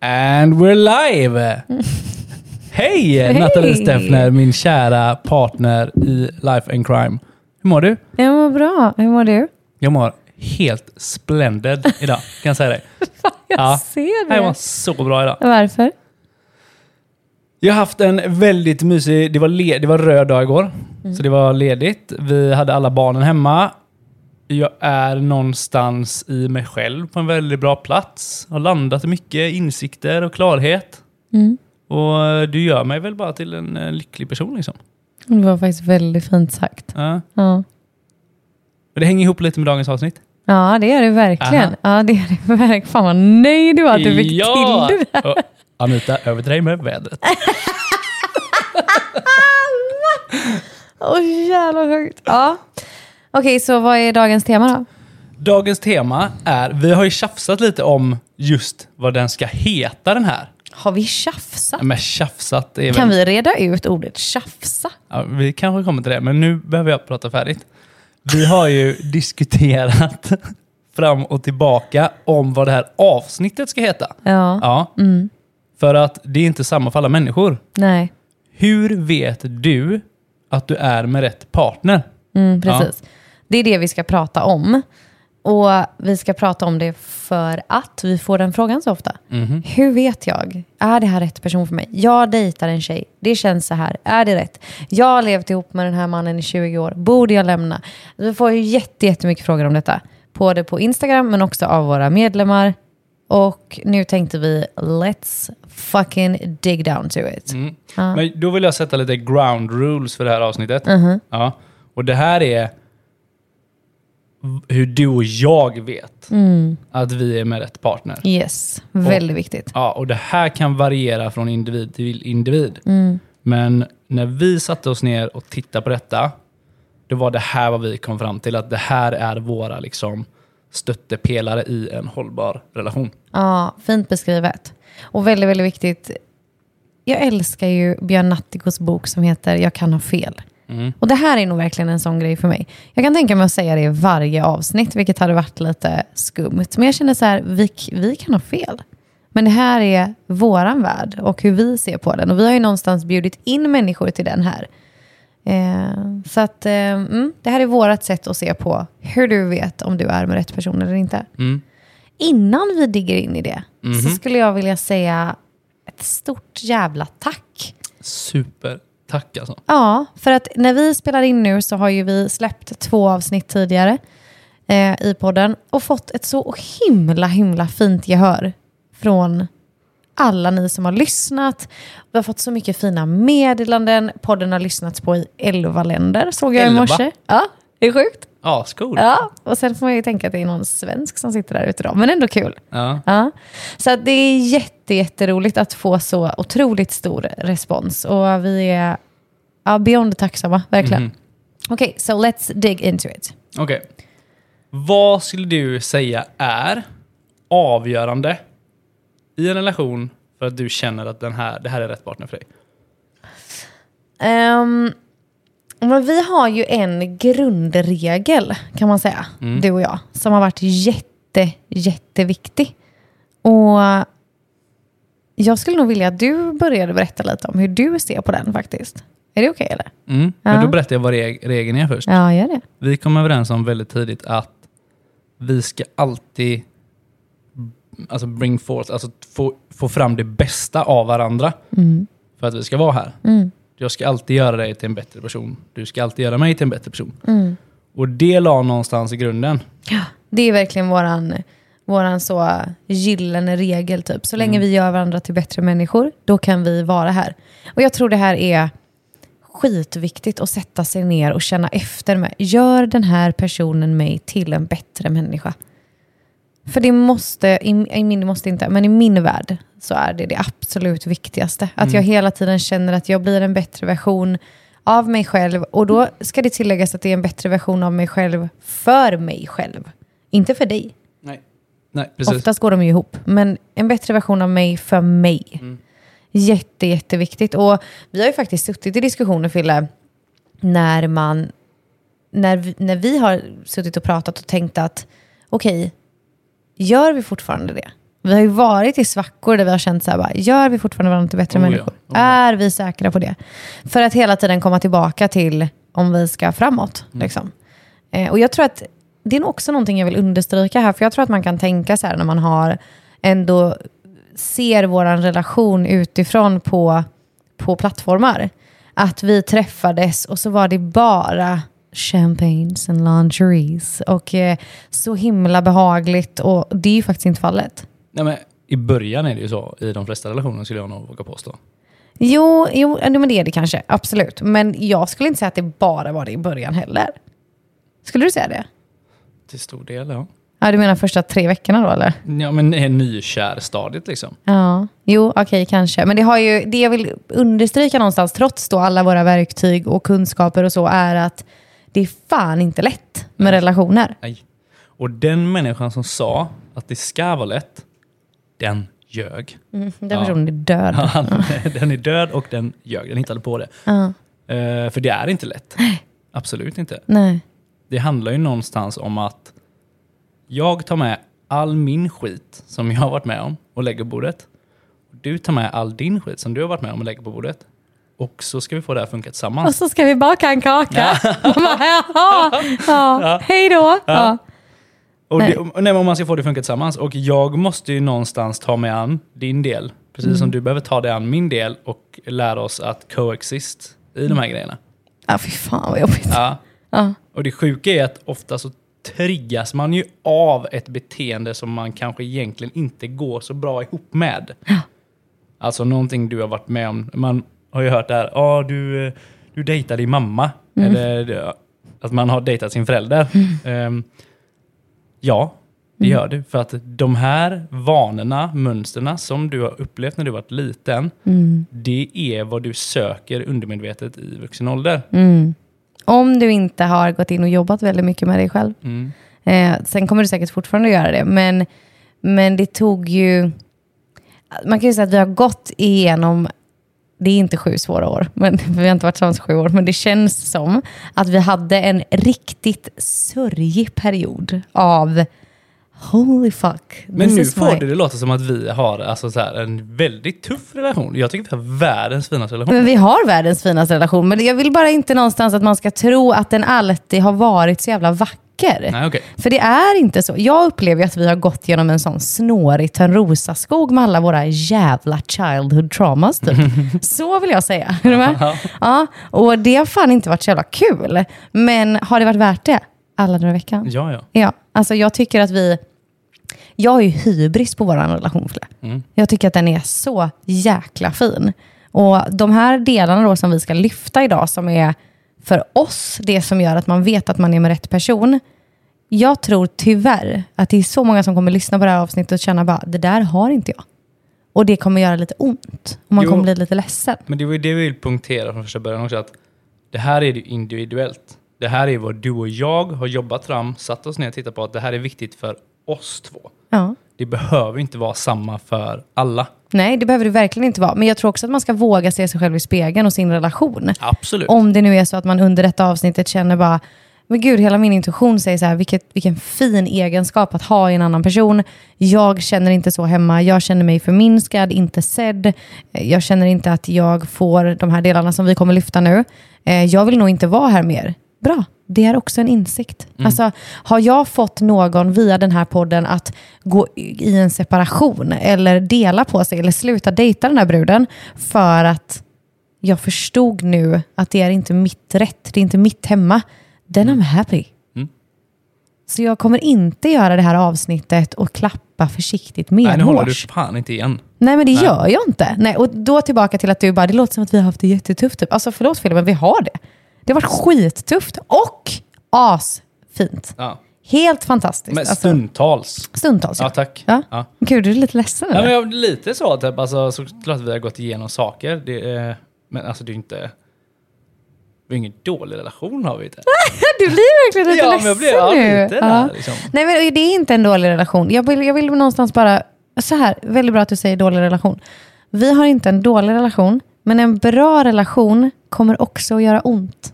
And we're live! Hej Nathalie Steffner, min kära partner i Life and Crime. Hur mår du? Jag mår bra. Hur mår du? Jag mår helt splendid idag, kan jag säga dig. Jag Ja. ser Jag mår det. så bra idag. Varför? Jag har haft en väldigt mysig, det var, le, det var röd dag igår, så det var ledigt. Vi hade alla barnen hemma. Jag är någonstans i mig själv på en väldigt bra plats. Har landat i mycket insikter och klarhet. Mm. Och eh, du gör mig väl bara till en eh, lycklig person liksom. Det var faktiskt väldigt fint sagt. Ja. Ja, det hänger ihop lite med dagens avsnitt. ja det gör det verkligen. Ja, det gör det verkligen. Fan vad nöjd du var att du fick ja! till det där. Och Anita, över till dig med vädret. Åh jävlar vad högt. Ja. Okej, så vad är dagens tema då? Dagens tema är, vi har ju tjafsat lite om just vad den ska heta den här. Har vi tjafsat? Men tjafsat är Kan väl... vi reda ut ordet tjafsa? Ja, vi kanske kommer till det, men nu behöver jag prata färdigt. Vi har ju diskuterat fram och tillbaka om vad det här avsnittet ska heta. Ja. Ja. För att det är inte samma för alla människor. Nej. Hur vet du att du är med rätt partner? Mm, precis. Det är det vi ska prata om. Och vi ska prata om det för att vi får den frågan så ofta. Hur vet jag? Är det här rätt person för mig? Jag dejtar en tjej. Det känns så här. Är det rätt? Jag har levt ihop med den här mannen i 20 år. Borde jag lämna? Vi får ju jätte, jättemycket frågor om detta. Både på Instagram men också av våra medlemmar. Och nu tänkte vi, let's fucking dig down to it. Men då vill jag sätta lite ground rules för det här avsnittet. Ja. Och det här är hur du och jag vet att vi är med rätt partner. Yes, väldigt viktigt. Ja, och det här kan variera från individ till individ. Men när vi satte oss ner och tittade på detta, då var det här vad vi kom fram till. Att det här är våra liksom, stöttepelare i en hållbar relation. Ja, fint beskrivet. Och väldigt, väldigt viktigt. Jag älskar ju Björn Natthikos bok som heter Jag kan ha fel. Och det här är nog verkligen en sån grej för mig. Jag kan tänka mig att säga det i varje avsnitt, vilket hade varit lite skumt. Men jag känner så här, vi, vi kan ha fel. Men det här är våran värld och hur vi ser på den. Och vi har ju någonstans bjudit in människor till den här. Eh, så att eh, mm, det här är vårat sätt att se på hur du vet om du är med rätt person eller inte. Mm. Innan vi digger in i det så skulle jag vilja säga ett stort jävla tack. Super. Tack alltså. Ja, för att när vi spelar in nu så har ju vi släppt två avsnitt tidigare eh, i podden och fått ett så himla, himla fint gehör från alla ni som har lyssnat. Vi har fått så mycket fina meddelanden. Podden har lyssnats på i elva länder såg jag i morse. Ja, det är sjukt. Ascool. Ja, och sen får man ju tänka att det är någon svensk som sitter där ute då, men ändå kul. Ja. Ja. Så det är jätte, jätteroligt att få så otroligt stor respons. Och vi är ja, beyond tacksamma, verkligen. Okej, so let's dig into it. Okej. Vad skulle du säga är avgörande i en relation för att du känner att den här, det här är rätt partner för dig? Ehm, men vi har ju en grundregel, kan man säga, du och jag, som har varit jätte, jätteviktig. Och jag skulle nog vilja att du började berätta lite om hur du ser på den faktiskt. Är det okej eller? Mm. Men då berättar jag vad reg- regeln är först. Ja, gör det. Vi kom överens om väldigt tidigt att vi ska alltid alltså bring forth, alltså få, få fram det bästa av varandra för att vi ska vara här. Jag ska alltid göra dig till en bättre person. Du ska alltid göra mig till en bättre person. Och det la någonstans i grunden. Ja, det är verkligen våran, våran så gyllene regel typ. Så länge vi gör varandra till bättre människor, då kan vi vara här. Och jag tror det här är skitviktigt att sätta sig ner och känna efter med. Gör den här personen mig till en bättre människa? För det måste, i, i min, måste inte, men i min värld så är det det absolut viktigaste. Att jag hela tiden känner att jag blir en bättre version av mig själv. Och då ska det tilläggas att det är en bättre version av mig själv för mig själv. Inte för dig. Nej. Nej, precis. Oftast går de ju ihop. Men en bättre version av mig för mig. Jätte, jätteviktigt. Och vi har ju faktiskt suttit i diskussioner, Fille, när man... När vi, när vi har suttit och pratat och tänkt att okej, gör vi fortfarande det? Vi har ju varit i svackor där vi har känt så här, bara, gör vi fortfarande varandra till bättre Oh ja, människor? oh ja. Är vi säkra på det? För att hela tiden komma tillbaka till om vi ska framåt. Mm. Liksom. Eh, och jag tror att det är nog också någonting jag vill understryka här, för jag tror att man kan tänka så här när man har ändå ser vår relation utifrån på, på plattformar. Att vi träffades och så var det bara champagnes and lingeries och eh, så himla behagligt och det är ju faktiskt inte fallet. Nej, men I början är det ju så i de flesta relationer skulle jag nog våga påstå. Jo, jo men det är det kanske, absolut. Men jag skulle inte säga att det bara var det i början heller. Skulle du säga det? Till stor del, ja. Ja, du menar första tre veckorna då eller? Ja, men det är nykärstadiet liksom. Ja, jo, okej, kanske. Men det, har ju, det jag vill understryka någonstans, trots då alla våra verktyg och kunskaper och så, är att det är fan inte lätt med relationer. Nej. Och den människan som sa att det ska vara lätt, den ljög. Den Ja. personen är död. Han, den är död och den ljög. Den hittade på det. Ja. Eh, för det är inte lätt. Absolut inte. Nej. Det handlar ju någonstans om att jag tar med all min skit som jag har varit med om och lägger på bordet. Du tar med all din skit som du har varit med om och lägger på bordet. Och så ska vi få det här att funka Och tillsammans. så ska vi baka en kaka. Och bara, ja. Hej då. Ja. Och det, och, nej, man ska få det att funka tillsammans. Och jag måste ju någonstans ta mig an din del. Precis Mm. som du behöver ta dig an min del och lära oss att coexist i de här grejerna. ja, fy fan vad jobbigt. Ja. Ja. Och det sjuka är att ofta så triggas man ju av ett beteende som man kanske egentligen inte går så bra ihop med. Alltså någonting du har varit med om. Man har ju hört det här, ja du, du dejtar din mamma. Eller eh, att man har dejtat sin förälder. Ehm, ja, det gör du. För att de här vanorna, mönsterna som du har upplevt när du varit liten, det är vad du söker undermedvetet i vuxen ålder. Om du inte har gått in och jobbat väldigt mycket med dig själv. Mm. Eh, sen kommer du säkert fortfarande göra det. Men, men det tog ju... Man kan ju säga att vi har gått igenom, det är inte sju svåra år, men vi har inte varit tillsammans sju år, men det känns som att vi hade en riktigt sörjig period av holy fuck. Men nu får my- det, det låta som att vi har alltså så här, en väldigt tuff relation. Jag tycker vi har världens finaste relation. Men vi har världens finaste relation, men jag vill bara inte någonstans att man ska tro att den alltid har varit så jävla vacker. Nej, okej. För det är inte så. Jag upplever att vi har gått genom en sån snårig Törnrosaskog med alla våra jävla childhood traumas. Typ. så vill jag säga. Ja, och det har fan inte varit så jävla kul. Men har det varit värt det? Alla dagar i veckan? Ja, ja. Ja, alltså jag tycker att vi... Jag har ju hybris på vår relation. Mm. Jag tycker att den är så jäkla fin. Och de här delarna då som vi ska lyfta idag, som är för oss det som gör att man vet att man är med rätt person. Jag tror tyvärr att det är så många som kommer lyssna på det här avsnittet och känna bara, det där har inte jag. Och det kommer göra lite ont. Och man Jo. kommer bli lite ledsen. Men det var ju det vi vill punktera från första början också. Att det här är individuellt. Det här är vad du och jag har jobbat fram, satt oss ner och tittat på att det här är viktigt för oss två. Ja. Det behöver inte vara samma för alla. Nej, det behöver det verkligen inte vara. Men jag tror också att man ska våga se sig själv i spegeln och sin relation. Absolut. Om det nu är så att man under detta avsnittet känner bara, men gud, hela min intuition säger så här, vilket, vilken fin egenskap att ha i en annan person. Jag känner inte så hemma, jag känner mig förminskad, inte sedd. Jag känner inte att jag får de här delarna som vi kommer lyfta nu. Eh, Jag vill nog inte vara här mer. Bra, det är också en insikt. Alltså, har jag fått någon via den här podden att gå i en separation eller dela på sig eller sluta dejta den här bruden för att jag förstod nu att det är inte mitt rätt, det är inte mitt hemma. Then I'm happy. Mm. Så jag kommer inte göra det här avsnittet och klappa försiktigt Nej, nu håller du fan inte igen. Nej, men det Nej. gör jag inte. Nej, och då tillbaka till att du bara, det låter som att vi har haft det jättetufft. Typ. Alltså förlåt Filip, men vi har det. Det har varit skittufft och asfint. Ja. Helt fantastiskt. Men Alltså, stundtals. stundtals. Ja, tack. Ja. Ja. Gud, du är lite ledsen Ja, men jag, lite så, typ, alltså, såklart vi har gått igenom saker. Det, är- men alltså det är inte... Vi har ingen dålig relation har vi inte. Du blir verkligen lite Ja, men ledsen jag blir ja, nu. lite Ja. där liksom. Nej, men det är inte en dålig relation. Jag vill, jag vill någonstans bara... Så här, väldigt bra att du säger dålig relation. Vi har inte en dålig relation, men en bra relation kommer också att göra ont.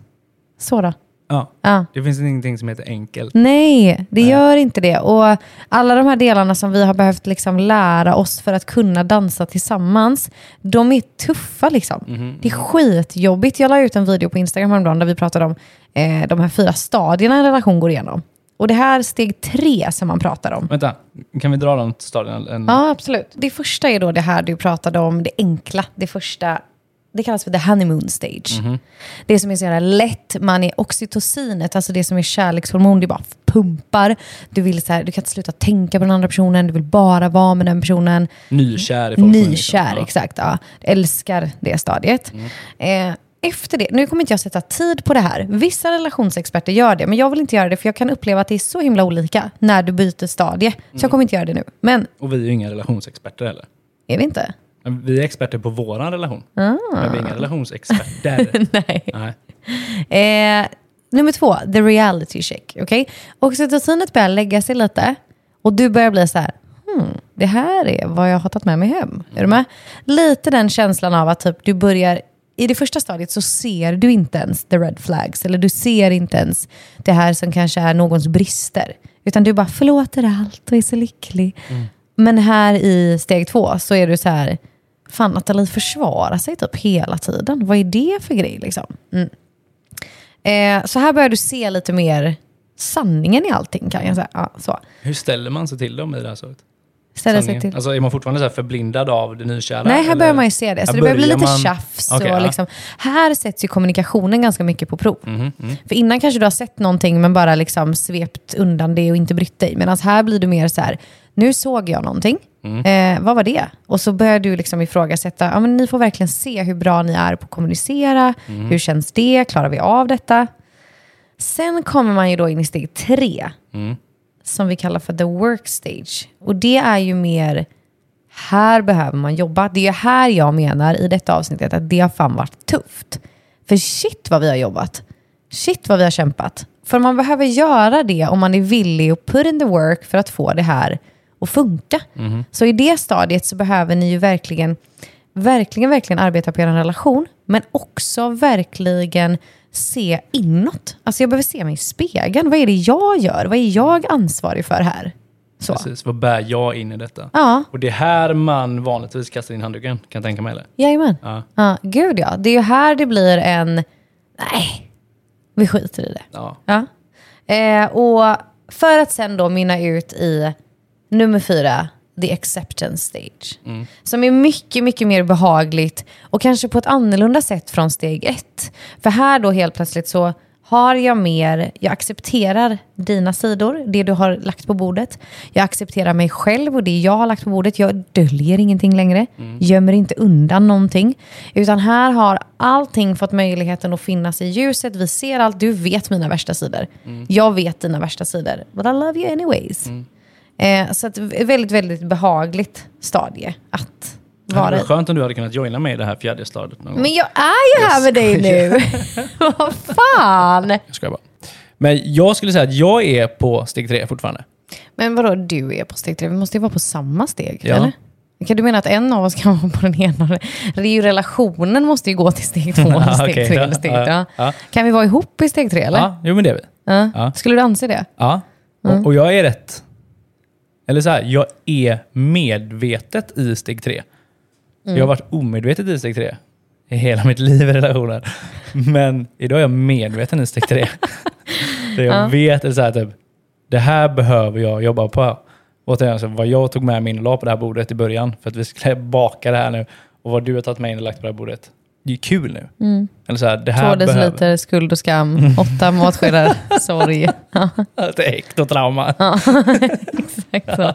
Så då. Ja. Ja. Det finns ingenting som heter enkelt. Nej, det gör inte det. Och alla de här delarna som vi har behövt liksom lära oss för att kunna dansa tillsammans, de är tuffa liksom. Mhm. Det är skitjobbigt. Jag la ut en video på Instagram häromdagen där vi pratade om eh, de här fyra stadierna en relation går igenom. Och det här är steg tre som man pratar om. Vänta, kan vi dra de stadierna? Ja, absolut. Det första är då det här du pratade om, det enkla. Det första, det kallas för the honeymoon stage. Det som är så jävla lätt, man är oxytocinet, alltså det som är kärlekshormon, det bara pumpar. Du, vill så här, du kan inte sluta tänka på den andra personen, du vill bara vara med den personen. Nykär i folk. Nykär, liksom. exakt. Ja. Älskar det stadiet. Eh, efter det, nu kommer inte jag sätta tid på det här. Vissa relationsexperter gör det, men jag vill inte göra det för jag kan uppleva att det är så himla olika när du byter stadie. Så jag kommer inte göra det nu. Men Och vi är ju inga relationsexperter heller. är vi inte? Vi är experter på våran relation. Ah. Men vi är inga relationsexperter. Nej. Nej. Eh, nummer två, the reality check. Okay? Oxytocinet börjar lägga sig lite och du börjar bli så här, hmm, det här är vad jag har tagit med mig hem. Är du med? Lite den känslan av att typ, du börjar, i det första stadiet så ser du inte ens the red flags, eller du ser inte ens det här som kanske är någons brister. Utan du bara förlåter allt och är så lycklig. Men här i steg två så är du så här, fan Nathalie försvarar sig typ hela tiden. Vad är det för grej liksom? Mm. Eh, så här börjar du se lite mer sanningen i allting kan jag säga. Ja, så. Hur ställer man sig till dem i det här stadiet? Ställer sig till. Alltså är man fortfarande så här förblindad av det nykära? Nej, här eller? börjar man ju se det. Så Här det börjar bli lite man- tjafs. Okej, och ja. liksom, här sätts ju kommunikationen ganska mycket på prov. Mhm, mm. För innan kanske du har sett någonting men bara liksom svept undan det och inte brytt dig. Medan här blir du mer så här, nu såg jag någonting. Mm. Eh, vad var det? Och så börjar du liksom ifrågasätta, ja, men ni får verkligen se hur bra ni är på att kommunicera. Mm. Hur känns det? Klarar vi av detta? Sen kommer man ju då in i steg tre. Mm. Som vi kallar för the work stage. Och det är ju mer, här behöver man jobba. Det är här jag menar i detta avsnittet att det har fan varit tufft. För shit vad vi har jobbat. Shit vad vi har kämpat. För man behöver göra det om man är villig att put in the work för att få det här att funka. Så i det stadiet så behöver ni ju verkligen, verkligen, verkligen arbeta på er relation. Men också verkligen se inåt. Alltså jag behöver se mig i spegeln. Vad är det jag gör? Vad är jag ansvarig för här? Så. Precis, vad bär jag in i detta? Ja, Och det är här man vanligtvis kastar in handduken, kan jag tänka mig. Eller? jajamän. Ja. Ja, gud ja. Det är ju här det blir en... Nej, vi skiter i det. Ja. Ja. Eh, och för att sen då mynna ut i nummer fyra, the acceptance stage. Som är mycket, mycket mer behagligt och kanske på ett annorlunda sätt från steg ett. För här då helt plötsligt så har jag mer, jag accepterar dina sidor, det du har lagt på bordet. Jag accepterar mig själv och det jag har lagt på bordet. Jag döljer ingenting längre, gömmer inte undan någonting. Utan här har allting fått möjligheten att finnas i ljuset. Vi ser allt, du vet mina värsta sidor. Jag vet dina värsta sidor. But I love you anyways. Eh, så att väldigt, väldigt behagligt stadie att vara i. varit skönt om du hade kunnat joina mig i det här fjärde stadiet någon. Men jag är ju här med dig nu. Vad fan. Jag skojar bara. Men jag skulle säga att jag är på steg tre fortfarande. Men vadå, du är på steg tre? Vi måste ju vara på samma steg, Ja. eller? Kan du mena att en av oss kan vara på den ena? Det är ju relationen måste ju gå till steg två, steg Okej, tre ja, eller steg ja, ja. Kan vi vara ihop i steg tre, eller? Ja, jo men det är vi. Skulle du anse det? Ja. Och, och jag är rätt... Eller så här, jag är medvetet i steg tre. Jag har varit omedvetet i steg tre i hela mitt liv i relationer. Men idag är jag medveten i steg tre. För jag vet, eller så här, typ, det här behöver jag jobba på. Återigen, så vad jag tog med mig in och la på det här bordet i början för att vi skulle baka det här nu. Och vad du har tagit med in och lagt på det här bordet. Det är kul nu. Eller så här, det här Två behöver... deciliter skuld och skam, åtta matskedar sorg. Ja, Det är äkt och trauma. Exakt så.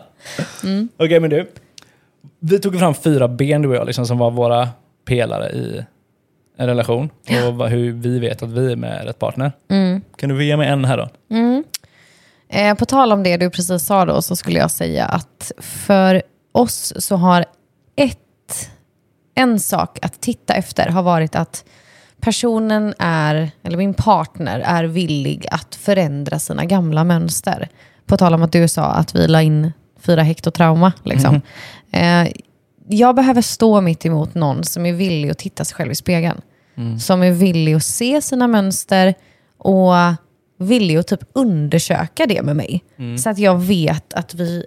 Okej, men du. Vi tog fram fyra ben du och jag, liksom, som var våra pelare i en relation. Och hur vi vet att vi är med rätt partner. Kan du ge mig en här då? Eh, på tal om det du precis sa då så skulle jag säga att för oss så har ett, en sak att titta efter har varit att personen är, eller min partner är villig att förändra sina gamla mönster. På tal om att du sa att vi la in fyra hektotrauma. Liksom. Eh, jag behöver stå mitt emot någon som är villig att titta sig själv i spegeln. Som är villig att se sina mönster och villig att typ undersöka det med mig. Mm. Så att jag vet att vi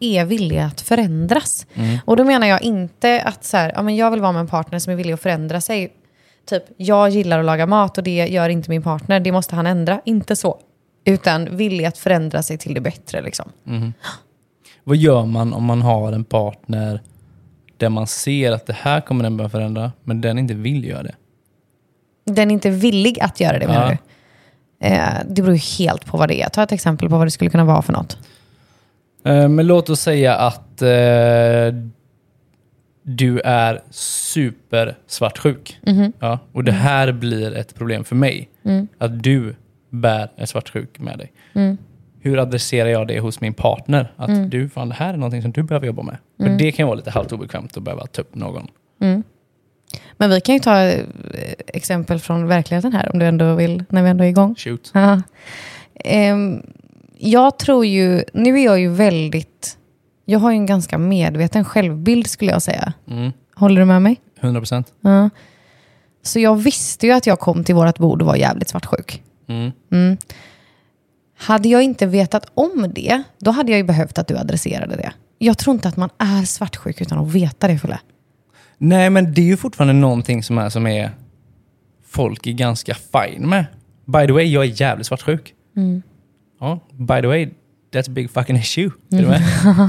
är villiga att förändras. Mm. Och då menar jag inte att så här, ja, men jag vill vara med en partner som är villig att förändra sig. Typ, jag gillar att laga mat och det gör inte min partner. Det måste han ändra. Inte så. Utan villig att förändra sig till det bättre. Liksom. Vad gör man om man har en partner där man ser att det här kommer den börja förändra, men den inte vill göra det? Den är inte villig att göra det menar Ja. du? Eh, det beror ju helt på vad det är. Ta ett exempel på vad det skulle kunna vara för något. Eh, Men låt oss säga att eh, du är super svartsjuk. Mhm. Ja, och det här blir ett problem för mig. Mm. Att du bär en svartsjuk med dig. Hur adresserar jag det hos min partner? Att Mm. du, fan det här är någonting som du behöver jobba med. För det kan vara lite halvt obekvämt att behöva ta upp någon. Men vi kan ju ta eh, exempel från verkligheten här om du ändå vill, när vi ändå är igång. Shoot. Ja. Ehm, jag tror ju, nu är jag ju väldigt, jag har ju en ganska medveten självbild skulle jag säga. Mm. Håller du med mig? 100 procent. Ja. Så jag visste ju att jag kom till vårt bord och var jävligt svartsjuk. Mm. Hade jag inte vetat om det, då hade jag ju behövt att du adresserade det. Jag tror inte att man är svartsjuk utan att veta det, Fulle. Nej, men det är ju fortfarande någonting som är, som är folk är ganska fine med. By the way, jag är jävligt svartsjuk. Mm. Ja, by the way, that's a big fucking issue. Med?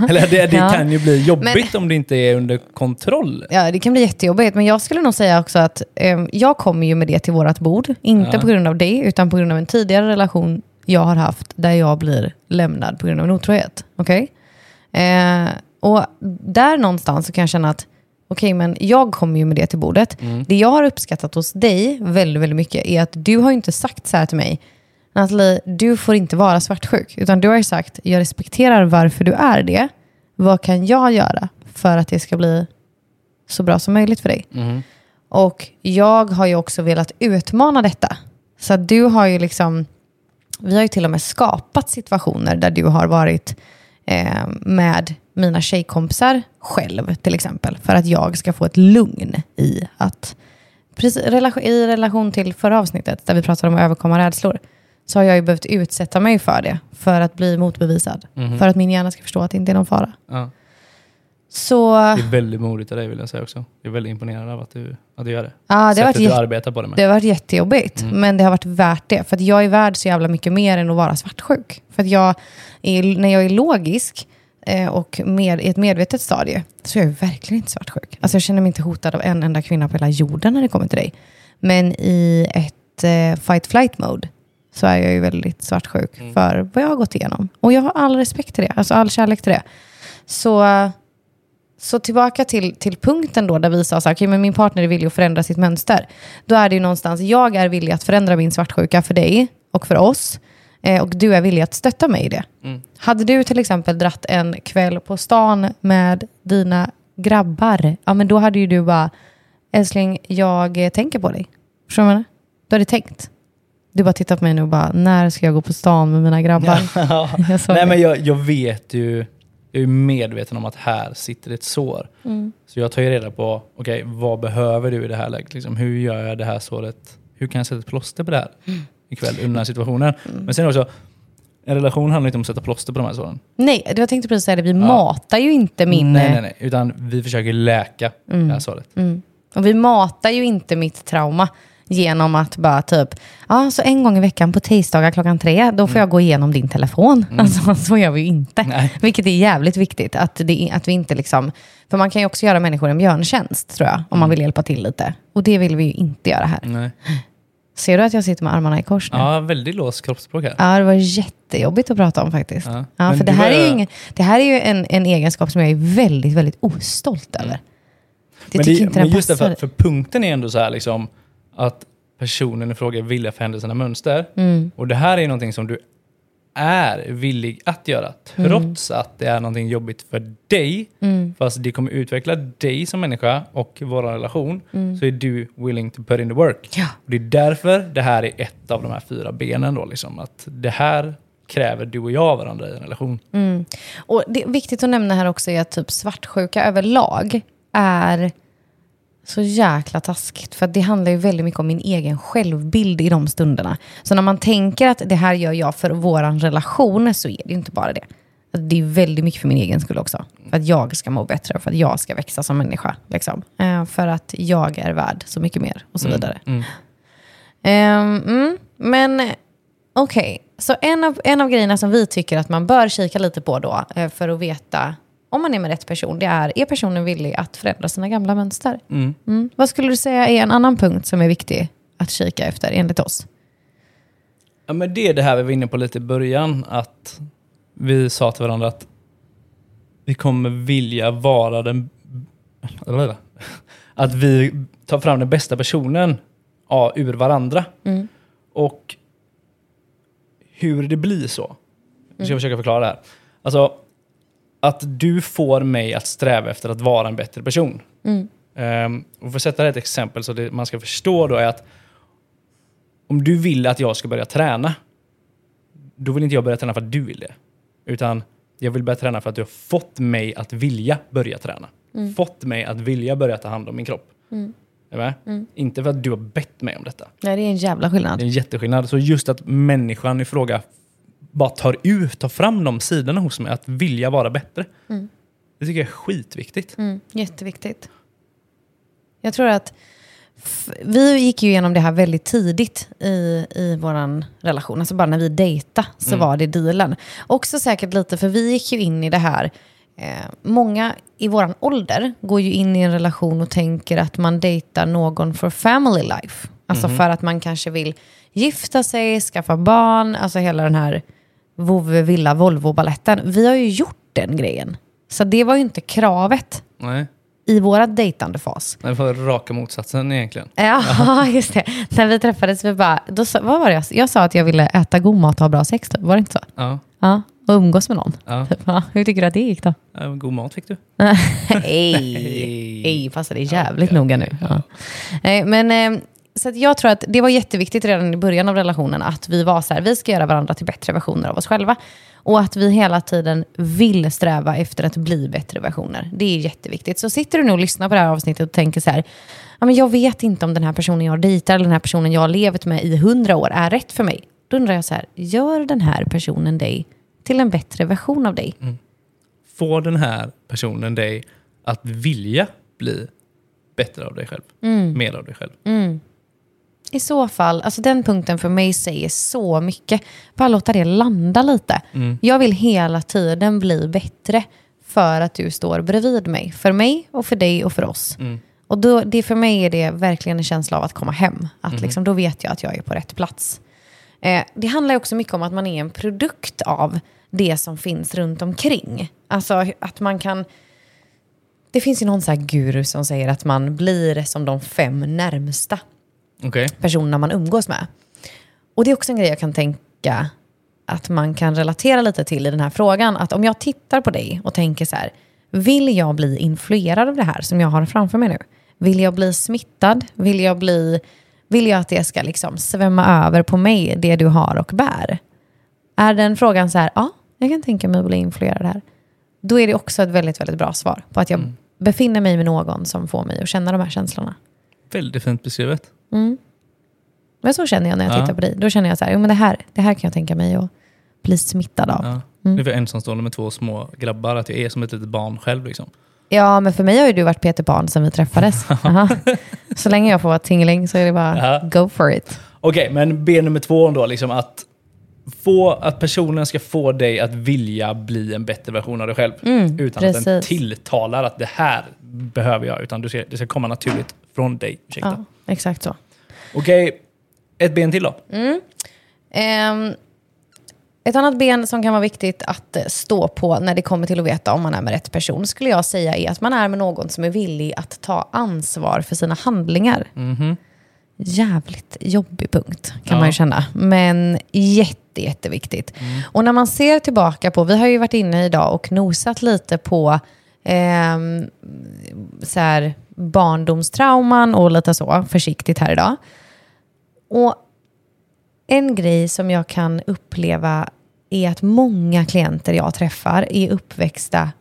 Eller det, det Mm. Ja. kan ju bli jobbigt om det inte är under kontroll. Ja, det kan bli jättejobbigt, men jag skulle nog säga också att eh, jag kommer ju med det till vårt bord. Inte Ja. på grund av det, utan på grund av en tidigare relation jag har haft där jag blir lämnad på grund av en otrohet. Okej? Eh, och där någonstans så kan jag känna att okej, men jag kommer ju med det till bordet. Det jag har uppskattat hos dig väldigt, väldigt mycket är att du har inte sagt så här till mig, Nathalie, du får inte vara svartsjuk. Utan du har ju sagt, jag respekterar varför du är det. Vad kan jag göra för att det ska bli så bra som möjligt för dig? Och jag har ju också velat utmana detta. Så att du har ju liksom, vi har ju till och med skapat situationer där du har varit eh, med mina tjejkompisar själv till exempel. För att jag ska få ett lugn i att, precis, relation, i relation till förra avsnittet där vi pratade om att överkomma rädslor, så har jag ju behövt utsätta mig för det. För att bli motbevisad. För att min hjärna ska förstå att det inte är någon fara. Ja. Så Det är väldigt modigt av dig vill jag säga också. Jag är väldigt imponerad av att du, att du gör det. ja, det har varit du arbetar på det med. Det har varit jättejobbigt, men det har varit värt det. För jag är värd så jävla mycket mer än att vara svartsjuk. För att jag är, när jag är logisk eh, och med, i ett medvetet stadie så är jag verkligen inte svartsjuk. Alltså jag känner mig inte hotad av en enda kvinna på hela jorden när det kommer till dig. Men i ett eh, fight-flight mode så är jag ju väldigt svartsjuk för vad jag har gått igenom. Och jag har all respekt till det, alltså all kärlek till det. Så så tillbaka till, till punkten då där vi sa så här, okay, men min partner är villig att förändra sitt mönster. Då är det ju någonstans, jag är villig att förändra min svartsjuka för dig och för oss. Eh, och du är villig att stötta mig i det. Hade du till exempel dratt en kväll på stan med dina grabbar, ja men då hade ju du bara, älskling, jag tänker på dig. Förstår du vad jag menar? Du hade tänkt. Du bara tittar på mig nu och bara, när ska jag gå på stan med mina grabbar? Jag sa Nej, men jag, jag vet ju, jag är medveten om att här sitter ett sår. Mm. Så jag tar ju reda på, okej, vad behöver du i det här läget? Liksom, hur gör jag det här såret? Hur kan jag sätta ett plåster på det här Mm. ikväll under den här situationen? Men sen också, en relation handlar inte om att sätta plåster på de här såren. Nej, jag tänkte precis säga det, vi matar ju inte min... Nej, eh, nej, nej. Utan vi försöker läka det här såret. Och vi matar ju inte mitt trauma genom att bara typ, ja så en gång i veckan på tisdagar klockan tre, då får jag gå igenom din telefon. Alltså så gör vi ju inte. Nej. Vilket är jävligt viktigt, att, det, att vi inte liksom, för man kan ju också göra människor en björntjänst tror jag, om man vill hjälpa till lite. Och det vill vi ju inte göra här. Nej. Ser du att jag sitter med armarna i kors nu? Ja, väldigt låst kroppsspråk här. Ja, det var jättejobbigt att prata om faktiskt. Ja. Ja. Men för det här, är ju börjar- ingen, det här är ju en, en egenskap som jag är väldigt, väldigt ostolt över. Det men tycker inte men den just det, passar. för, för punkten är ändå så här liksom, att personen i fråga är villig att förändra sina mönster. Mm. Och det här är någonting som du är villig att göra, Mm. trots att det är någonting jobbigt för dig. Fast det kommer utveckla dig som människa och vår relation, så är du willing to put in the work. Mm. Ja. Och det är därför det här är ett av de här fyra benen. Då, liksom, att det här kräver du och jag varandra i en relation. Mm. Och det är viktigt att nämna här också är att typ svartsjuka överlag är Så jäkla taskigt. För det handlar ju väldigt mycket om min egen självbild i de stunderna. Så när man tänker att det här gör jag för vår relation så är det ju inte bara det. Alltså, Det är väldigt mycket för min egen skull också. För att jag ska må bättre, för att jag ska växa som människa. Liksom. Eh, för att jag är värd så mycket mer och så vidare. Mm. Ehm, mm, men okej, så en av, en av grejerna som vi tycker att man bör kika lite på då, eh, för att veta om man är med rätt person, det är, är personen villig att förändra sina gamla mönster? Mm. Mm. Vad skulle du säga är en annan punkt som är viktig att kika efter enligt oss? Ja, men det är det här vi var inne på lite i början, att vi sa till varandra att vi kommer vilja vara den... Att vi tar fram den bästa personen ja, ur varandra. Och hur det blir så. Nu ska jag försöka förklara det här. Alltså, att du får mig att sträva efter att vara en bättre person. Um, och för att sätta ett exempel så det man ska förstå då är att om du vill att jag ska börja träna, då vill inte jag börja träna för att du vill det. Utan jag vill börja träna för att du har fått mig att vilja börja träna. Fått mig att vilja börja ta hand om min kropp. Du med? Inte för att du har bett mig om detta. Nej, det är en jävla skillnad. Det är en jätteskillnad. Så just att människan i fråga bara tar ut, tar fram de sidorna hos mig, att vilja vara bättre. Det tycker jag är skitviktigt. Mm, jätteviktigt. Jag tror att vi gick ju igenom det här väldigt tidigt i, i vår relation. Alltså bara när vi dejtade så var det dealen. Också säkert lite, för vi gick ju in i det här. Eh, många i vår ålder går ju in i en relation och tänker att man dejtar någon för family life. Alltså för att man kanske vill gifta sig, skaffa barn, alltså hela den här vovve villa volvo balletten Vi har ju gjort den grejen. Så det var ju inte kravet Nej, i våra dejtande fas. det var raka motsatsen egentligen. Ja, just det. När vi träffades, vi bara, då, vad var det jag, jag sa att jag ville äta god mat och ha bra sex. Var det inte så? Ja, Ja, och umgås med någon. ja. Ja, hur tycker du att det gick då? Ja, God mat fick du. Hej! Hej, passa dig jävligt noga nu. Ja. Nej, Men, eh, så jag tror att det var jätteviktigt redan i början av relationen att vi var så här, vi ska göra varandra till bättre versioner av oss själva. Och att vi hela tiden vill sträva efter att bli bättre versioner. Det är jätteviktigt. Så sitter du nu och lyssnar på det här avsnittet och tänker så här, ja, men jag vet inte om den här personen jag dejtar eller den här personen jag har levt med i hundra år är rätt för mig. Då undrar jag så här, gör den här personen dig till en bättre version av dig? Får den här personen dig att vilja bli bättre av dig själv? Mer av dig själv? I så fall, alltså den punkten för mig säger så mycket. Bara låta det landa lite. Jag vill hela tiden bli bättre för att du står bredvid mig. För mig och för dig och för oss. Och då, det, för mig är det verkligen en känsla av att komma hem. Att liksom, då vet jag att jag är på rätt plats. Eh, det handlar också mycket om att man är en produkt av det som finns runt omkring. Alltså att man kan... Det finns ju någon så guru som säger att man blir som de fem närmsta Okej. personerna man umgås med. Och det är också en grej jag kan tänka att man kan relatera lite till i den här frågan. Att om jag tittar på dig och tänker så här, vill jag bli influerad av det här som jag har framför mig nu? Vill jag bli smittad? Vill jag, bli, vill jag att det ska liksom svämma över på mig, det du har och bär? Är den frågan så här, ja, jag kan tänka mig att bli influerad här. Då är det också ett väldigt, väldigt bra svar på att jag befinner mig med någon som får mig att känna de här känslorna. Väldigt fint beskrivet. Men så känner jag när jag Ja. tittar på dig. Då känner jag så här, jo, men det, här, det här kan jag tänka mig att bli smittad av. Ja. Ja. Nu är jag ensamstående med två små grabbar, att jag är som ett litet barn själv. Liksom. men för mig har ju du varit Peter Pan sedan vi träffades. Aha. Så länge jag får vara tingling så är det bara Ja. go for it. Okej, men B nummer två då, liksom att, få, att personen ska få dig att vilja bli en bättre version av dig själv. utan att den Mm, precis. tilltalar att det här behöver jag, utan du ska, det ska komma naturligt från dig. Ursäkta. Ja, exakt så. Okej, ett ben till då. Ehm, ett annat ben som kan vara viktigt att eh, stå på när det kommer till att veta om man är med rätt person skulle jag säga är att man är med någon som är villig att ta ansvar för sina handlingar. Jävligt jobbig punkt kan Ja. man ju känna. Men jätte, jätteviktigt. Och när man ser tillbaka på, vi har ju varit inne idag och nosat lite på ehm, så här, barndomstrauman och lite så, försiktigt här idag. Och en grej som jag kan uppleva är att många klienter jag träffar är uppväxta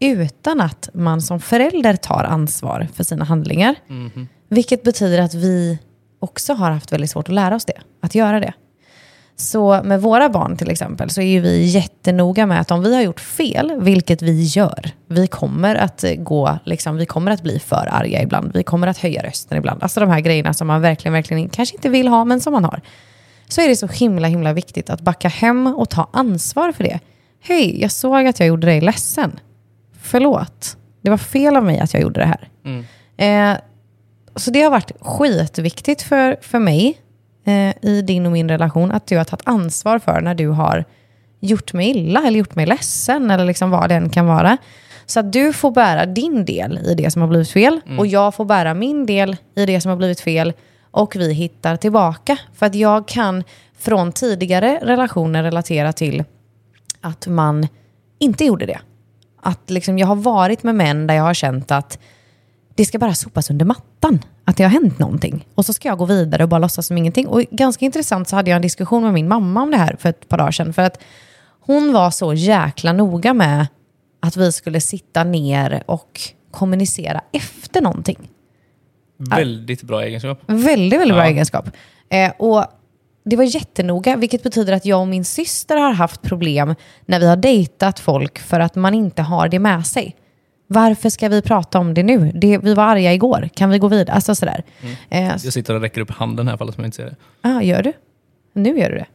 utan att man som förälder tar ansvar för sina handlingar. Mhm. Vilket betyder att vi också har haft väldigt svårt att lära oss det, att göra det. Så med våra barn till exempel så är vi jättenoga med att om vi har gjort fel, vilket vi gör, vi kommer att gå, liksom, vi kommer att bli för arga ibland, vi kommer att höja rösten ibland. Alltså de här grejerna som man verkligen, verkligen kanske inte vill ha, men som man har. Så är det så himla, himla viktigt att backa hem och ta ansvar för det. Hej, jag såg att jag gjorde dig ledsen. Förlåt. Det var fel av mig att jag gjorde det här. Eh, så det har varit skitviktigt för, för mig i din och min relation att du har tagit ansvar för när du har gjort mig illa eller gjort mig ledsen eller liksom vad det än kan vara. Så att du får bära din del i det som har blivit fel och jag får bära min del i det som har blivit fel och vi hittar tillbaka. För att jag kan från tidigare relationer relatera till att man inte gjorde det. Att liksom jag har varit med män där jag har känt att det ska bara sopas under mattan. Att det har hänt någonting. Och så ska jag gå vidare och bara låtsas som ingenting. Och ganska intressant så hade jag en diskussion med min mamma om det här för ett par dagar sedan. För att hon var så jäkla noga med att vi skulle sitta ner och kommunicera efter någonting. Väldigt bra egenskap. Väldigt, väldigt bra Ja. egenskap. Eh, och det var jättenoga, vilket betyder att jag och min syster har haft problem när vi har dejtat folk för att man inte har det med sig. Varför ska vi prata om det nu? Det, vi var arga igår, kan vi gå vidare? Alltså sådär. Eh, Jag sitter och räcker upp handen här för alla som inte ser det. ah, gör du? Nu gör du det?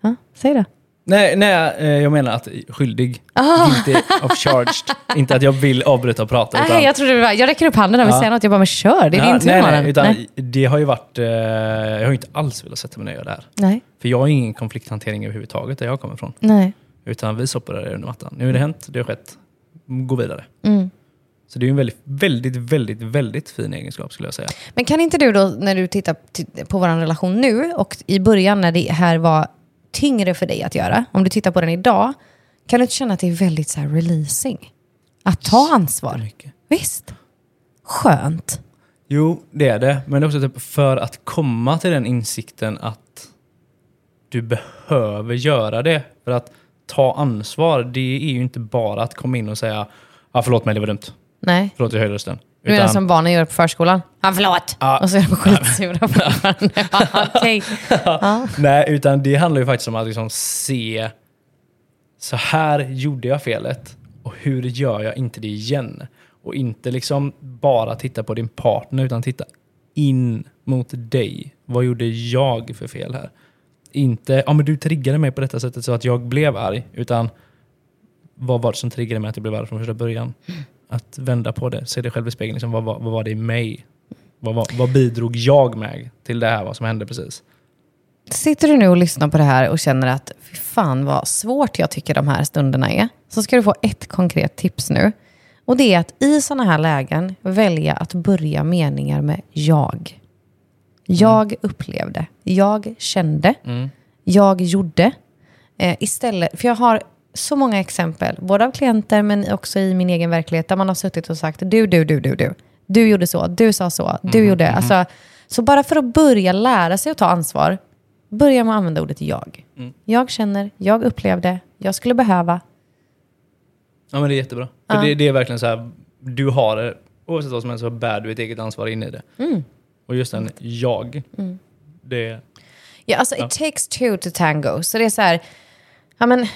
Ja, säg det. Nej, nej eh, jag menar att skyldig. Guilty of charged. inte att jag vill avbryta och prata. Ah. Nej, jag trodde det var, jag räcker upp handen och vill Ja. säga något. Jag bara, men kör, det är Ja, din tur nej, nej, utan nej. det har ju varit... Eh, jag har inte alls velat sätta mig ner och göra det här. nej. För jag har ingen konflikthantering överhuvudtaget där jag kommer ifrån. nej. Utan vi soppar det under mattan. Nu är det hänt, det har skett. Gå vidare. Mm. Så det är en väldigt, väldigt, väldigt, väldigt fin egenskap skulle jag säga. Men kan inte du då, när du tittar på vår relation nu och i början när det här var tyngre för dig att göra, om du tittar på den idag, kan du inte känna att det är väldigt så här releasing? Att ta ansvar. Visst? Skönt. Jo, det är det. Men det är också typ för att komma till den insikten att du behöver göra det. För att ta ansvar, det är ju inte bara att komma in och säga ah, förlåt mig, det var dumt. Nej. Förlåt, jag höjde rösten. Du menar som barnen gör på förskolan? Ja, förlåt. Ja. Och så är de skitsura fortfarande. Ja, Okej. Nej, utan det handlar ju faktiskt om att liksom se så här gjorde jag felet och hur gör jag inte det igen? Och inte liksom bara titta på din partner utan titta in mot dig. Vad gjorde jag för fel här? Inte, ja men du triggade mig på detta sättet så att jag blev arg, utan vad var det som triggade mig att jag blev arg från första början? Att vända på det, se dig själv i spegeln, liksom, vad, var- vad var det i mig? Vad, var- vad bidrog jag med till det här, vad som hände precis? Sitter du nu och lyssnar på det här och känner att fy fan vad svårt jag tycker de här stunderna är, så ska du få ett konkret tips nu. Och det är att i sådana här lägen välja att börja meningar med jag. Jag upplevde, jag kände, jag gjorde. Eh, istället, för jag har så många exempel, både av klienter men också i min egen verklighet, där man har suttit och sagt du, du, du, du, du. Du gjorde så, du sa så, du gjorde. Alltså, så bara för att börja lära sig att ta ansvar, börja med att använda ordet jag. Jag känner, jag upplevde, jag skulle behöva. Ja men det är jättebra. För Ja. det, det är verkligen så här, du har det, oavsett vad som helst så bär du ett eget ansvar in i det. Mm. Och just den jag, det... Ja, alltså it takes two to tango. Så det är så här, ja men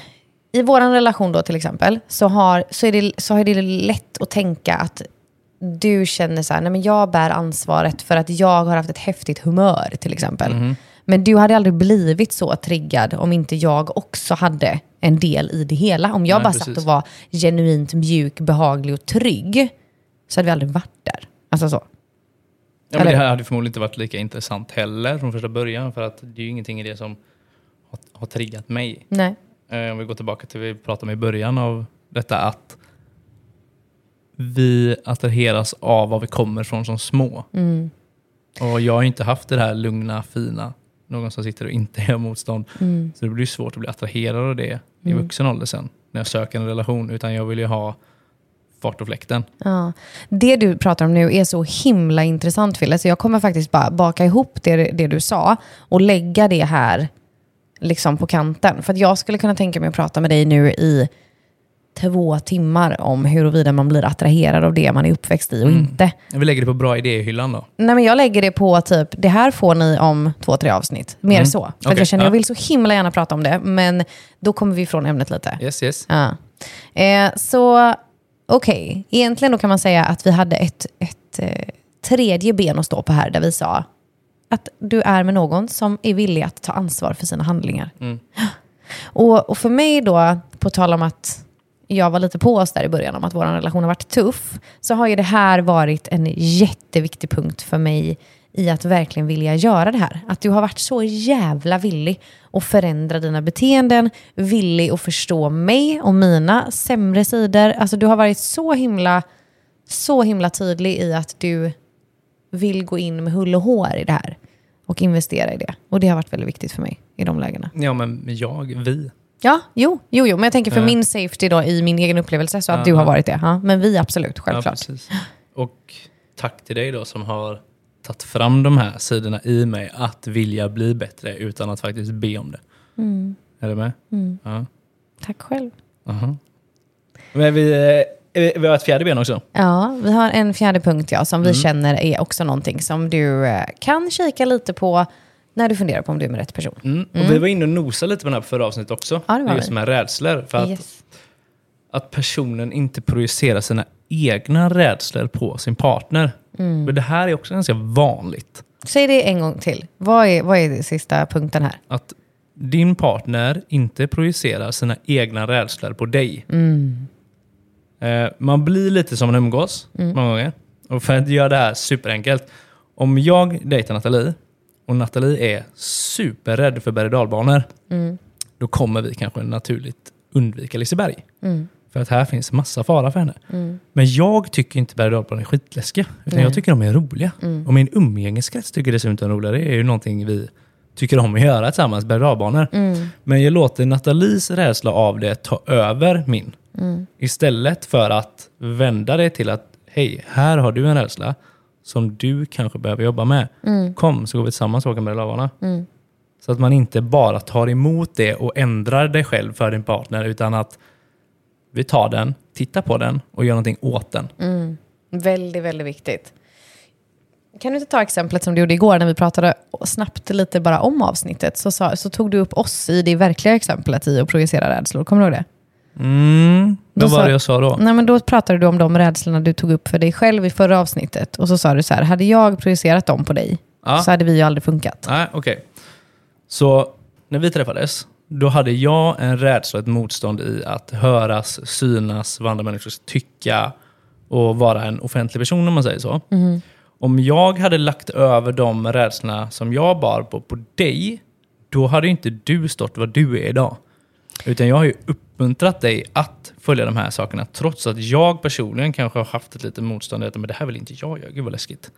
i vår relation då till exempel, så har, så, är det, så har det lätt att tänka att du känner så här, nej men jag bär ansvaret för att jag har haft ett häftigt humör till exempel. Men du hade aldrig blivit så triggad om inte jag också hade en del i det hela. Om jag Nej, bara precis. satt och var genuint mjuk, behaglig och trygg, så hade vi aldrig varit där. Alltså så. Ja, men Eller- det här hade förmodligen inte varit lika intressant heller från första början för att det är ju ingenting i det som har, har triggat mig. Nej. Eh, Om vi går tillbaka till det vi pratade om i början av detta att vi attraheras av var vi kommer från som små. Mm. Och jag har inte haft det här lugna, fina, någon som sitter och inte gör motstånd. Mm. Så det blir svårt att bli attraherad av det i vuxen ålder sen, när jag söker en relation. Utan jag vill ju ha fart och fläkten. Ja. Det du pratar om nu är så himla intressant Fille, så jag kommer faktiskt bara baka ihop det, det du sa och lägga det här liksom på kanten. För att jag skulle kunna tänka mig att prata med dig nu i två timmar om huruvida man blir attraherad av det man är uppväxt i och Mm. inte. Vi lägger det på bra idéhyllan då. Nej, men jag lägger det på typ, det här får ni om två, tre avsnitt. Mer så. För att Okej, jag känner, ja. jag vill så himla gärna prata om det, men då kommer vi ifrån ämnet lite. Yes, yes. Ja. Eh, så okej, egentligen då kan man säga att vi hade ett, ett eh, tredje ben att stå på här, där vi sa att du är med någon som är villig att ta ansvar för sina handlingar. Och, och för mig då, på tal om att jag var lite på oss där i början om att vår relation har varit tuff, så har ju det här varit en jätteviktig punkt för mig i att verkligen vilja göra det här. Att du har varit så jävla villig att förändra dina beteenden, villig att förstå mig och mina sämre sidor. Alltså du har varit så himla, så himla tydlig i att du vill gå in med hull och hår i det här och investera i det. Och det har varit väldigt viktigt för mig i de lägena. Ja, men jag, vi. Ja, jo, jo, jo. men jag tänker för Ja. min safety då i min egen upplevelse så att Ja, du har ja. varit det. Ja, men vi absolut, självklart. Och tack till dig då som har tagit fram de här sidorna i mig att vilja bli bättre utan att faktiskt be om det. Mm. Är du med? Ja. Tack själv. Aha. Men vi, eh, vi har ett fjärde ben också. Ja, vi har en fjärde punkt ja, som vi Mm. känner är också någonting som du eh, kan kika lite på när du funderar på om du är med rätt person. Mm. Och vi var inne och nosade lite på den här förra avsnittet också. Ja, det var just vi. med rädslor. För att, Yes. att personen inte projicerar sina egna rädslor på sin partner. Mm. Men det här är också ganska vanligt. Säg det en gång till. Vad är, vad är det sista punkten här? Att din partner inte projicerar sina egna rädslor på dig. Mm. Eh, man blir lite som man umgås många gånger. Och för att göra det här superenkelt. Om jag dejtar Nathalie och Nathalie är superrädd för berg och Mm. då kommer vi kanske naturligt undvika Liseberg. För att här finns massa fara för henne. Men jag tycker inte berg och är skitläskiga. Utan jag tycker de är roliga. Och min umgängeskrets tycker dessutom de är roliga. Det är ju någonting vi tycker om att göra tillsammans, berg och dalbanor. Men jag låter Nathalies rädsla av det ta över min. Istället för att vända det till att hej, här har du en rädsla som du kanske behöver jobba med. Kom så går vi tillsammans och åker med lavarna. Mm. Så att man inte bara tar emot det och ändrar det själv för din partner utan att vi tar den, tittar på den och gör någonting åt den. Mm. Väldigt, väldigt viktigt. Kan du inte ta exemplet som du gjorde igår när vi pratade snabbt lite bara om avsnittet? Så, sa, så tog du upp oss i det verkliga exemplet i att projicera rädslor. Kommer du ihåg det? Mm, vad var det jag sa då? Nej, men då pratade du om de rädslorna du tog upp för dig själv i förra avsnittet. Och så sa du så här, hade jag projicerat dem på dig Ja. så hade vi ju aldrig funkat. Nej, okej. Så när vi träffades, då hade jag en rädsla ett motstånd i att höras, synas, vad andra människor tycka och vara en offentlig person om man säger så. Om jag hade lagt över de rädslorna som jag bar på på dig, då hade inte du stått vad du är idag. Utan jag har ju uppmuntrat dig att följa de här sakerna trots att jag personligen kanske har haft ett litet motstånd men det här vill inte jag göra, gud vad läskigt.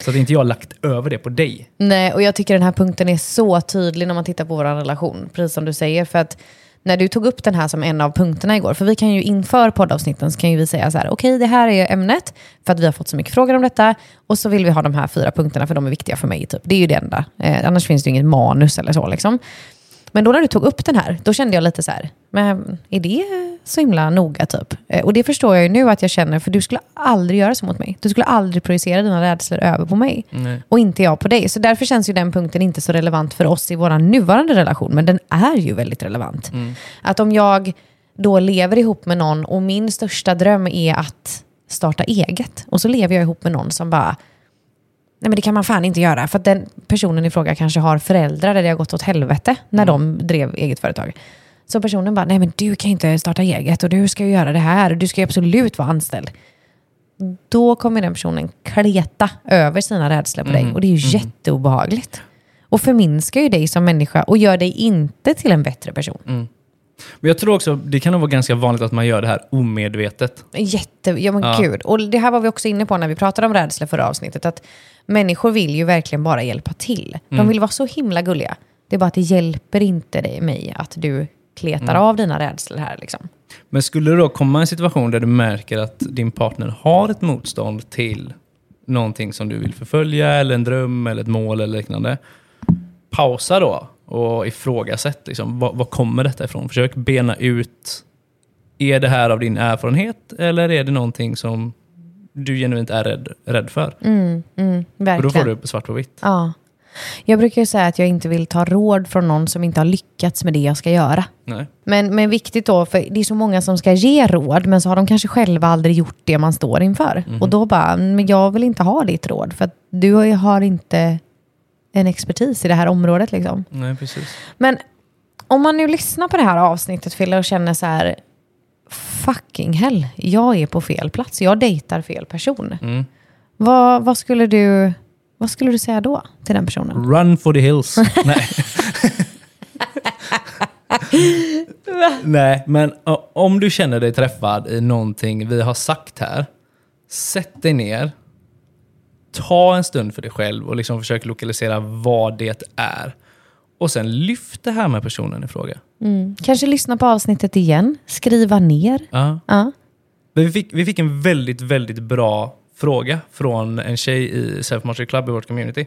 Så att inte jag har lagt över det på dig. Nej, och jag tycker den här punkten är så tydlig när man tittar på vår relation. Precis som du säger. För att när du tog upp den här som en av punkterna igår, för vi kan ju inför poddavsnitten så kan ju vi säga så här, okej det här är ämnet, för att vi har fått så mycket frågor om detta, och så vill vi ha de här fyra punkterna för de är viktiga för mig. Typ. Det är ju det enda. Eh, annars finns det ju inget manus eller så. Liksom. Men då när du tog upp den här, då kände jag lite så här, men är det så himla noga typ? Eh, Och det förstår jag ju nu att jag känner, för du skulle aldrig göra så mot mig. Du skulle aldrig projicera dina rädslor över på mig. Nej. Och inte jag på dig. Så därför känns ju den punkten inte så relevant för oss i vår nuvarande relation. Men den är ju väldigt relevant. Att om jag då lever ihop med någon och min största dröm är att starta eget. Och så lever jag ihop med någon som bara, nej men det kan man fan inte göra. För att den personen i fråga kanske har föräldrar där det har gått åt helvete när de drev eget företag. Så personen bara, nej men du kan inte starta eget och du ska ju göra det här och du ska ju absolut vara anställd. Då kommer den personen kleta över sina rädslor på dig och det är ju jätteobehagligt. Och förminskar ju dig som människa och gör dig inte till en bättre person. Men jag tror också, det kan nog vara ganska vanligt att man gör det här omedvetet. Jätte, ja men Ja. gud. Och det här var vi också inne på när vi pratade om rädsla förra avsnittet. Att människor vill ju verkligen bara hjälpa till. De vill vara så himla gulliga. Det är bara att det hjälper inte dig, mig att du kletar av dina rädslor här. Liksom. Men skulle det då komma en situation där du märker att din partner har ett motstånd till någonting som du vill förfölja, eller en dröm, eller ett mål eller liknande. Pausa då och ifrågasätt. Liksom, var, var kommer detta ifrån? Försök bena ut är det här av din erfarenhet eller är det någonting som du genuint är rädd, rädd för? Mm, mm, Och då får du svart på vitt. Ja. Jag brukar ju säga att jag inte vill ta råd från någon som inte har lyckats med det jag ska göra. Nej. Men, men viktigt då, för det är så många som ska ge råd, men så har de kanske själva aldrig gjort det man står inför. Och då bara, men jag vill inte ha ditt råd, för att du har inte en expertis i det här området. Liksom. Nej, precis. Men om man nu lyssnar på det här avsnittet, Fille, och känner så här, fucking hell, jag är på fel plats, jag dejtar fel person. Mm. Vad, vad, skulle du, vad skulle du säga då till den personen? Run for the hills. Nej. Nej, men om du känner dig träffad i någonting vi har sagt här, sätt dig ner, ta en stund för dig själv och liksom försök lokalisera vad det är. Och sen lyft det här med personen i fråga. Mm. Kanske lyssna på avsnittet igen, skriva ner. Ja. Ja. Vi fick, vi fick en väldigt, väldigt bra fråga från en tjej i Self Mastery Club i vårt community.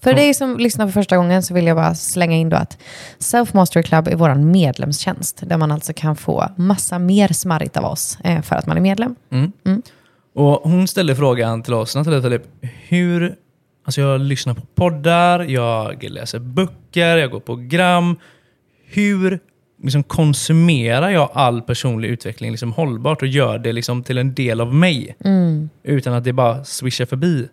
För dig som lyssnar för första gången så vill jag bara slänga in då att Self Mastery Club är vår medlemstjänst där man alltså kan få massa mer smarrigt av oss eh, för att man är medlem. Och hon ställde frågan till oss, Nathalie Filip, hur... Alltså jag lyssnar på poddar, jag läser böcker, jag går på program. Hur liksom konsumerar jag all personlig utveckling liksom hållbart och gör det liksom till en del av mig? Utan att det bara swishar förbi.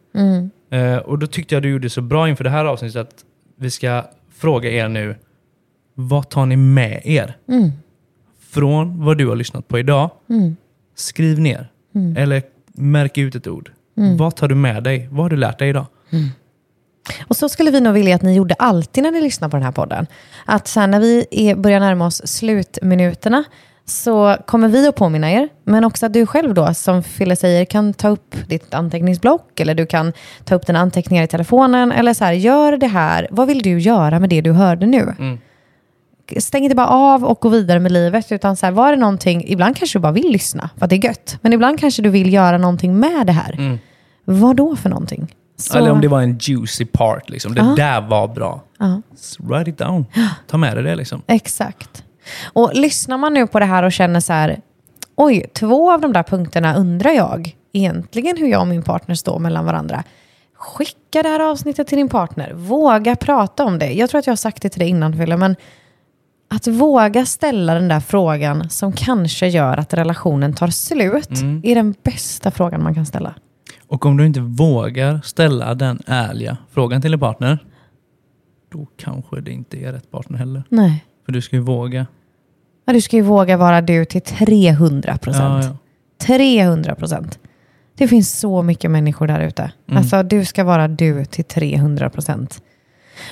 Eh, och då tyckte jag du gjorde så bra inför det här avsnittet att vi ska fråga er nu, vad tar ni med er? Från vad du har lyssnat på idag, skriv ner. Eller märk ut ett ord. Vad tar du med dig? Vad har du lärt dig idag? Och så skulle vi nog vilja att ni gjorde alltid när ni lyssnar på den här podden. Att sen när vi är, börjar närma oss slutminuterna så kommer vi att påminna er, men också att du själv då, som Fille säger, kan ta upp ditt anteckningsblock eller du kan ta upp dina anteckningar i telefonen eller så här, gör det här, vad vill du göra med det du hörde nu? Stäng inte bara av och gå vidare med livet, utan så här, var det någonting, ibland kanske du bara vill lyssna, för att det är gött, men ibland kanske du vill göra någonting med det här. Vad då för någonting? Så- Eller om det var en juicy part. Liksom. Det där var bra. Ja. Write it down. Ta med dig det. Liksom. Exakt. Och lyssnar man nu på det här och känner så här, oj, två av de där punkterna undrar jag egentligen hur jag och min partner står mellan varandra. Skicka det här avsnittet till din partner. Våga prata om det. Jag tror att jag har sagt det till dig innan, Fille, men att våga ställa den där frågan som kanske gör att relationen tar slut är den bästa frågan man kan ställa. Och om du inte vågar ställa den ärliga frågan till din partner, då kanske det inte är rätt partner heller. Nej. För du ska ju våga. Ja, du ska ju våga vara du till 300 Ja, procent. ja. 300 procent. Det finns så mycket människor där ute. Mm. Alltså, du ska vara du till 300 procent.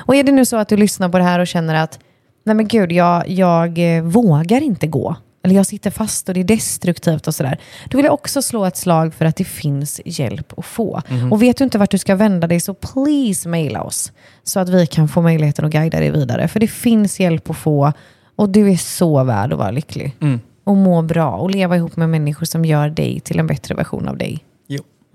Och är det nu så att du lyssnar på det här och känner att nej men gud, jag, jag eh, vågar inte gå. Eller jag sitter fast och det är destruktivt och sådär. Då vill jag också slå ett slag för att det finns hjälp att få. Mhm. Och vet du inte vart du ska vända dig så please maila oss. Så att vi kan få möjligheten att guida dig vidare. För det finns hjälp att få och du är så värd att vara lycklig. Mm. Och må bra och leva ihop med människor som gör dig till en bättre version av dig.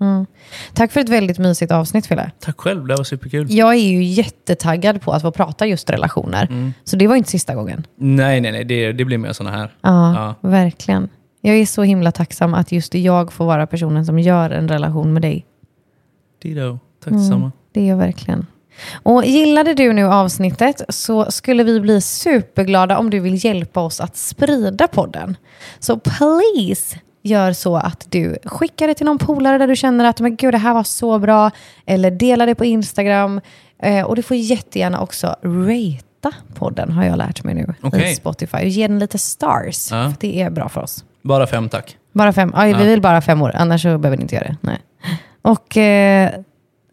Mm. Tack för ett väldigt mysigt avsnitt Fille. Tack själv, det var superkul. Jag är ju jättetaggad på att få prata just relationer. Mm. Så det var inte sista gången. Nej, nej, nej. Det, det blir mer sådana här. Ja, Ja. verkligen. Jag är så himla tacksam att just jag får vara personen som gör en relation med dig. Dido. Tack detsamma. Det är jag verkligen. Och gillade du nu avsnittet så skulle vi bli superglada om du vill hjälpa oss att sprida podden. Så please gör så att du skickar det till någon polare där du känner att men gud, det här var så bra. Eller dela det på Instagram. Eh, och du får jättegärna också ratea podden har jag lärt mig nu Okej. i Spotify. Ge den lite stars. Ja. För det är bra för oss. Bara fem tack. Bara fem. Aj, Vi vill bara fem år, annars så behöver ni inte göra det. Nej. Och eh,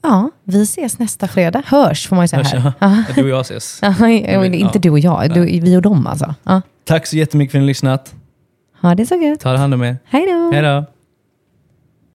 ja, vi ses nästa fredag. Hörs får man ju säga här. ja. Du och jag ses. Ja, inte du och jag, du, vi och dem alltså. Ja. Tack så jättemycket för att ni har lyssnat. Ha det så gött. Ta hand om er. Hej då. Hej då.